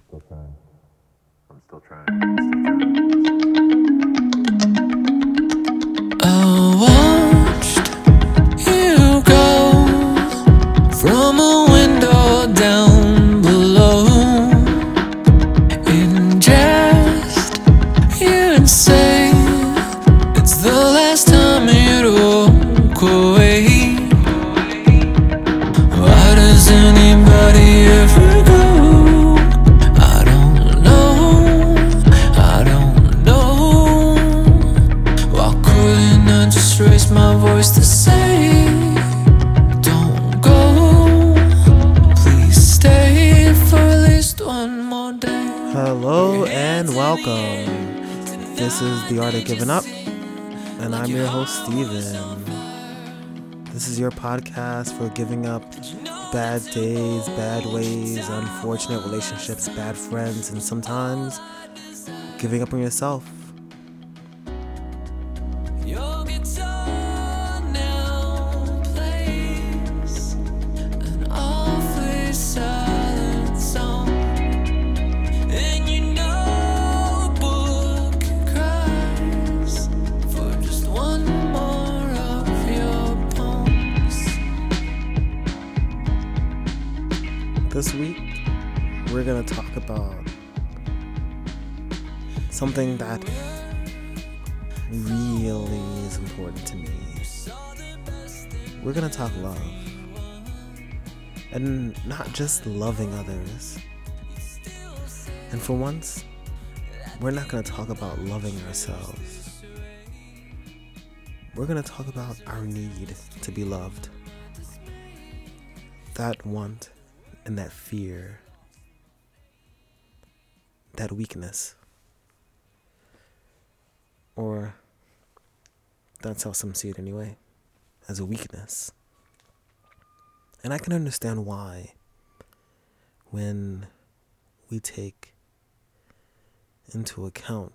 I'm still trying. I'm still trying. I'm still This is The Art of Giving Up, and I'm your host, Steven. This is your podcast for giving up bad days, bad ways, unfortunate relationships, bad friends, and sometimes giving up on yourself. This week, we're going to talk about something that really is important to me. We're going to talk love. And not just loving others. And for once, we're not going to talk about loving ourselves. We're going to talk about our need to be loved. That want and that fear, that weakness. Or that's how some see it anyway, as a weakness. And I can understand why when we take into account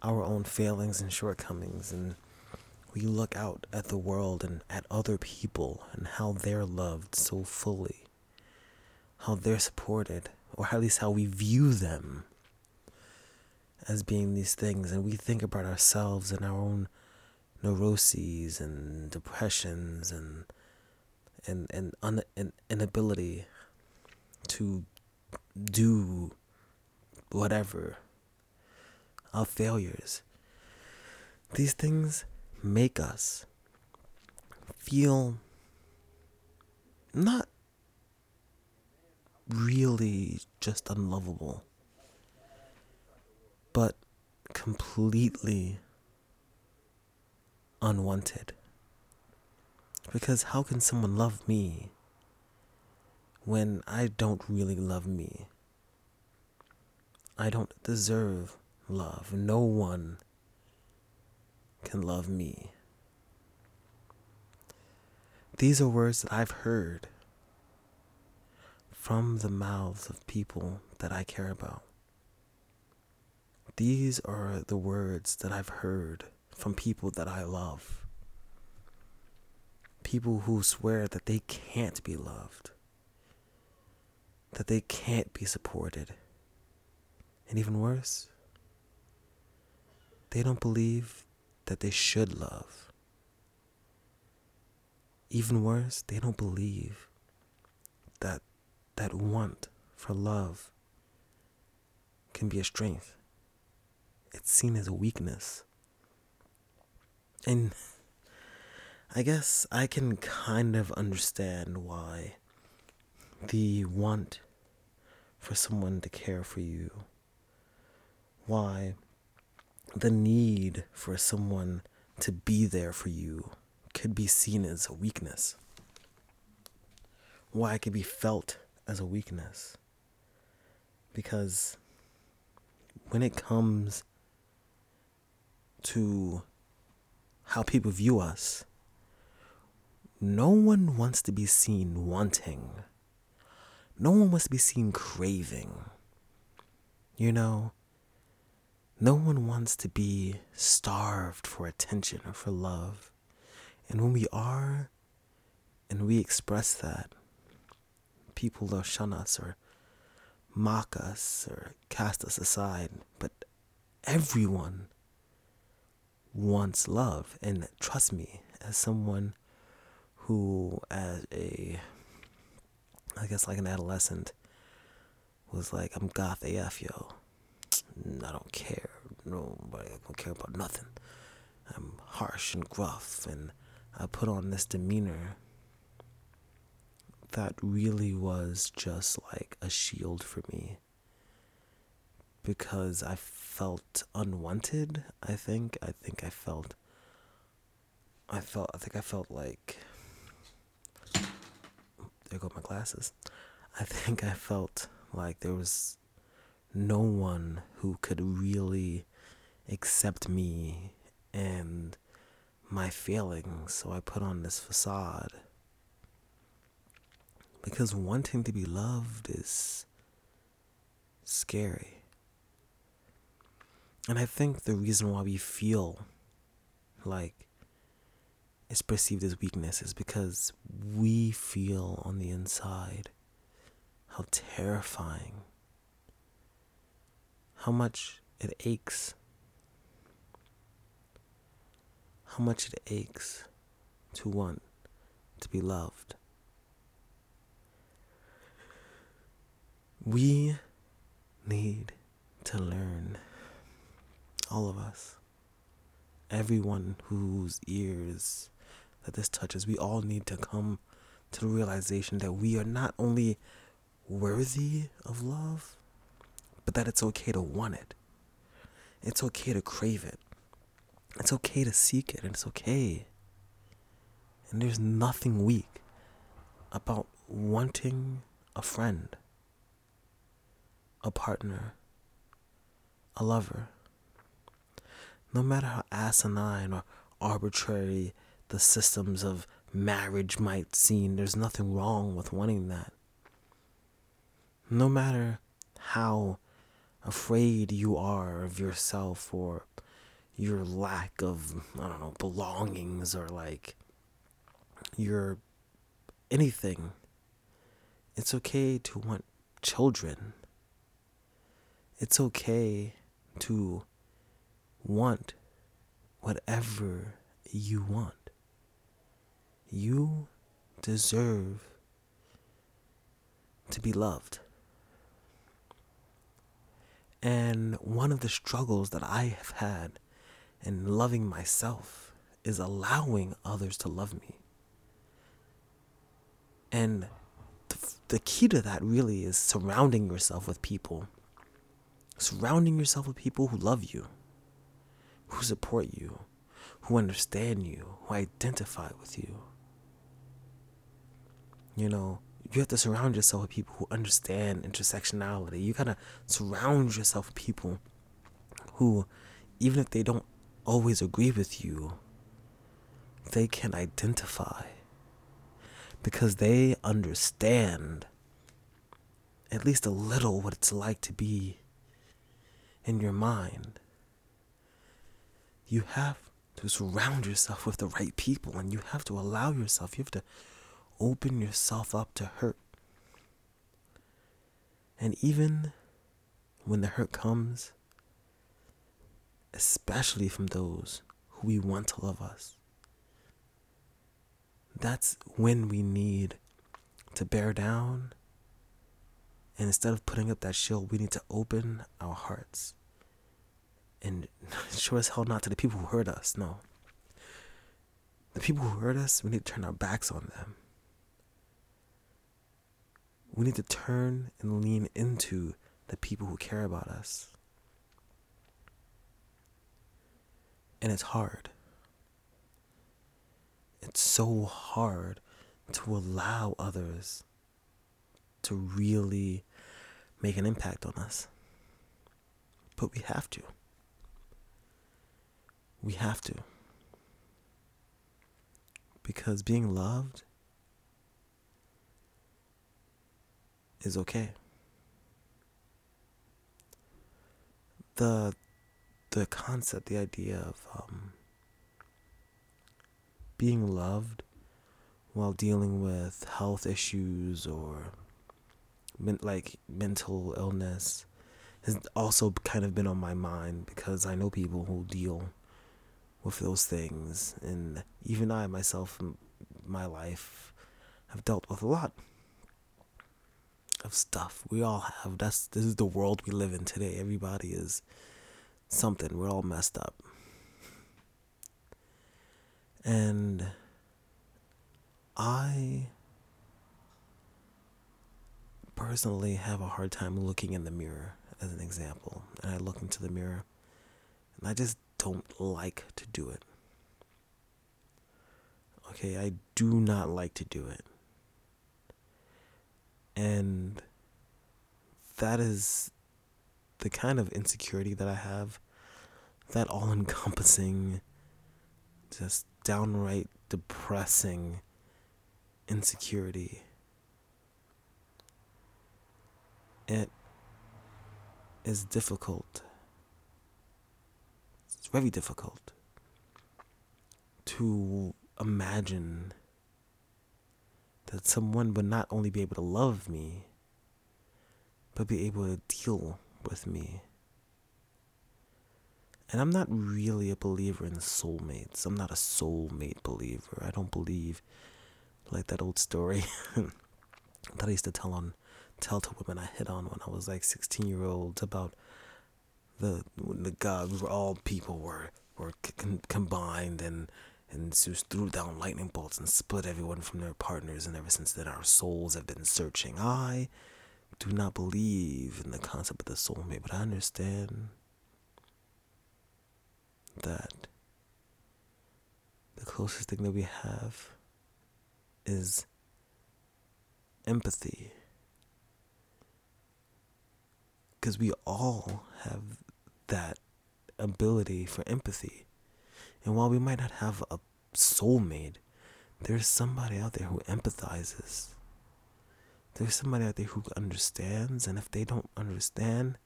our own failings and shortcomings and we look out at the world and at other people and how they're loved so fully how they're supported, or at least how we view them as being these things, and we think about ourselves and our own neuroses and depressions and and and un- an inability to do whatever our failures. These things make us feel not really just unlovable, but completely unwanted. Because how can someone love me when I don't really love me? I don't deserve love. No one can love me. These are words that I've heard from the mouths of people that I care about. These are the words that I've heard from people that I love. People who swear that they can't be loved, that they can't be supported. And even worse, they don't believe that they should love. Even worse, they don't believe that that want for love can be a strength. It's seen as a weakness. And I guess I can kind of understand why the want for someone to care for you, why the need for someone to be there for you could be seen as a weakness, why it could be felt as a weakness. Because when it comes to how people view us, no one wants to be seen wanting. No one wants to be seen craving. You know, no one wants to be starved for attention or for love. And when we are, and we express that, people will shun us or mock us or cast us aside, but everyone wants love. And trust me, as someone who, as a, I guess like an adolescent, was like, I'm goth AF, yo. I don't care. Nobody, I don't care about nothing. I'm harsh and gruff, and I put on this demeanor that really was just like a shield for me because I felt unwanted. I think. I think I felt. I felt. I think I felt like. There go my glasses. I think I felt like there was no one who could really accept me and my feelings, so I put on this facade. Because wanting to be loved is scary. And I think the reason why we feel like it's perceived as weakness is because we feel on the inside how terrifying, how much it aches, how much it aches to want to be loved. We need to learn, all of us, everyone whose ears that this touches, we all need to come to the realization that we are not only worthy of love, but that it's okay to want it. It's okay to crave it. It's okay to seek it, and it's okay. And there's nothing weak about wanting a friend a partner, a lover. No matter how asinine or arbitrary the systems of marriage might seem, there's nothing wrong with wanting that. No matter how afraid you are of yourself or your lack of, I don't know, belongings or like your anything, it's okay to want children it's okay to want whatever you want. You deserve to be loved. And one of the struggles that I have had in loving myself is allowing others to love me. And the, key to that really is surrounding yourself with people surrounding yourself with people who love you, who support you, who understand you, who identify with you. You know, you have to surround yourself with people who understand intersectionality. You gotta surround yourself with people who, even if they don't always agree with you, they can identify because they understand at least a little what it's like to be in your mind. You have to surround yourself with the right people and you have to allow yourself, you have to open yourself up to hurt. And even when the hurt comes, especially from those who we want to love us, that's when we need to bear down and instead of putting up that shield, we need to open our hearts. And sure as hell not to the people who hurt us, no. The people who hurt us, we need to turn our backs on them. We need to turn and lean into the people who care about us. And it's hard. It's so hard to allow others to really make an impact on us. But we have to. We have to. Because being loved is okay. The the concept, the idea of um, being loved while dealing with health issues or men- like mental illness has also kind of been on my mind because I know people who deal with those things, and even I myself, my life, have dealt with a lot of stuff. We all have. That's this is the world we live in today. Everybody is something. We're all messed up, and I personally have a hard time looking in the mirror as an example. And I look into the mirror and I just don't like to do it. Okay, I do not like to do it. And that is the kind of insecurity that I have. That all encompassing, just downright depressing insecurity. It is difficult. It's very difficult to imagine that someone would not only be able to love me, but be able to deal with me. And I'm not really a believer in soulmates. I'm not a soulmate believer. I don't believe like that old story that I used to tell on tell to women I hit on when I was like 16 year olds about the the God we were all people were were combined and and just threw down lightning bolts and split everyone from their partners and ever since then our souls have been searching. I do not believe in the concept of the soulmate, but I understand that the closest thing that we have is empathy. Because we all have that ability for empathy. And while we might not have a soulmate, there's somebody out there who empathizes. There's somebody out there who understands, and if they don't understand,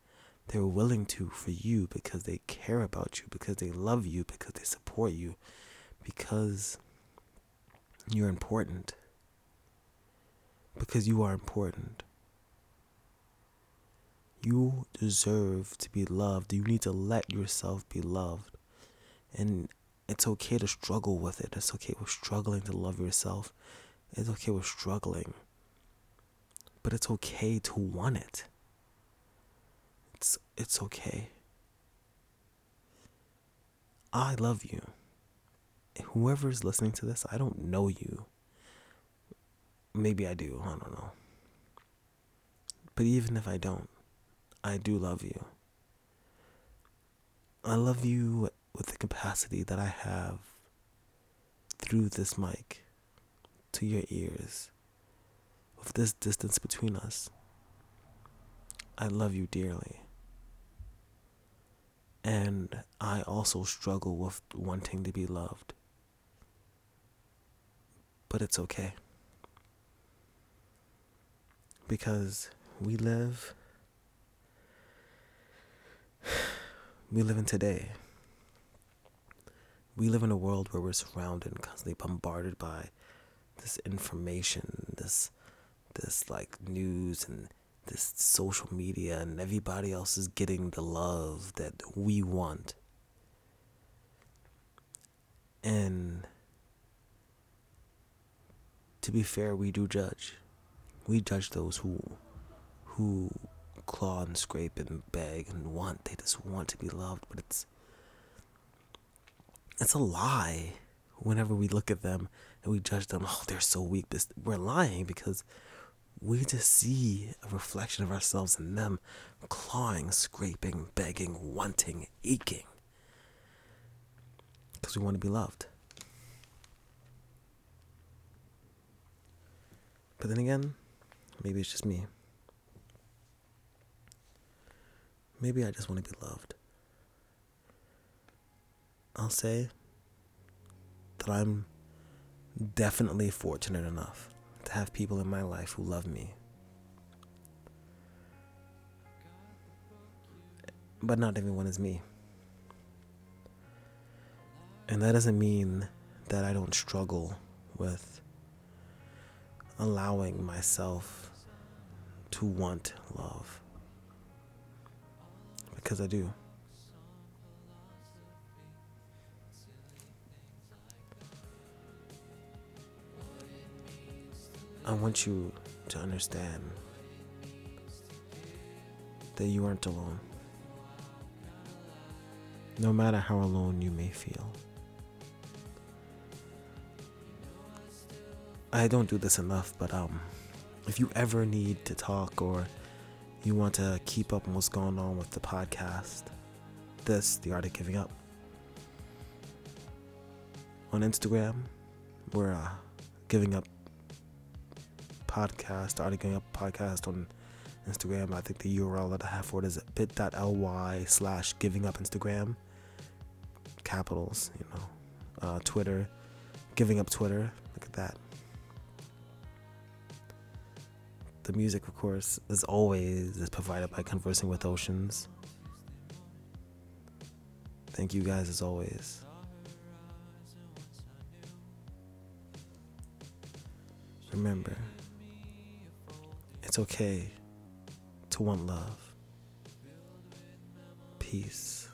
they're willing to for you because they care about you, because they love you, because they support you, because you're important. Because you are important. You deserve to be loved. You need to let yourself be loved. And it's okay to struggle with it. It's okay with struggling to love yourself. It's okay with struggling. But it's okay to want it. It's it's okay. I love you. Whoever is listening to this, I don't know you. Maybe I do, I don't know. But even if I don't, I do love you. I love you with the capacity that I have through this mic to your ears, with this distance between us. I love you dearly. And I also struggle with wanting to be loved. But it's okay. Because we live we live in today. We live in a world where we're surrounded and constantly bombarded by this information, this this like news and this social media and everybody else is getting the love that we want. And to be fair, we do judge. We judge those who who claw and scrape and beg and want. They just want to be loved, but it's it's a lie. Whenever we look at them and we judge them, oh, they're so weak. But we're lying because we just see a reflection of ourselves in them, clawing, scraping, begging, wanting, aching, because we want to be loved. But then again, maybe it's just me. Maybe I just want to be loved. I'll say that I'm definitely fortunate enough to have people in my life who love me. But not everyone is me. And that doesn't mean that I don't struggle with allowing myself to want love. Because I do. I want you to understand that you aren't alone. No matter how alone you may feel. I don't do this enough, but um, if you ever need to talk or you want to keep up on what's going on with the podcast, this, The Art of Giving Up, on Instagram, we're uh, giving up podcast, Art of Giving Up podcast on Instagram. I think the URL that I have for it is bit.ly slash giving up Instagram. Capitals, you know. Uh, Twitter, giving up Twitter. Look at that. The music, of course, as always, is provided by Conversing with Oceans. Thank you guys as always. Remember, it's okay to want love. Peace.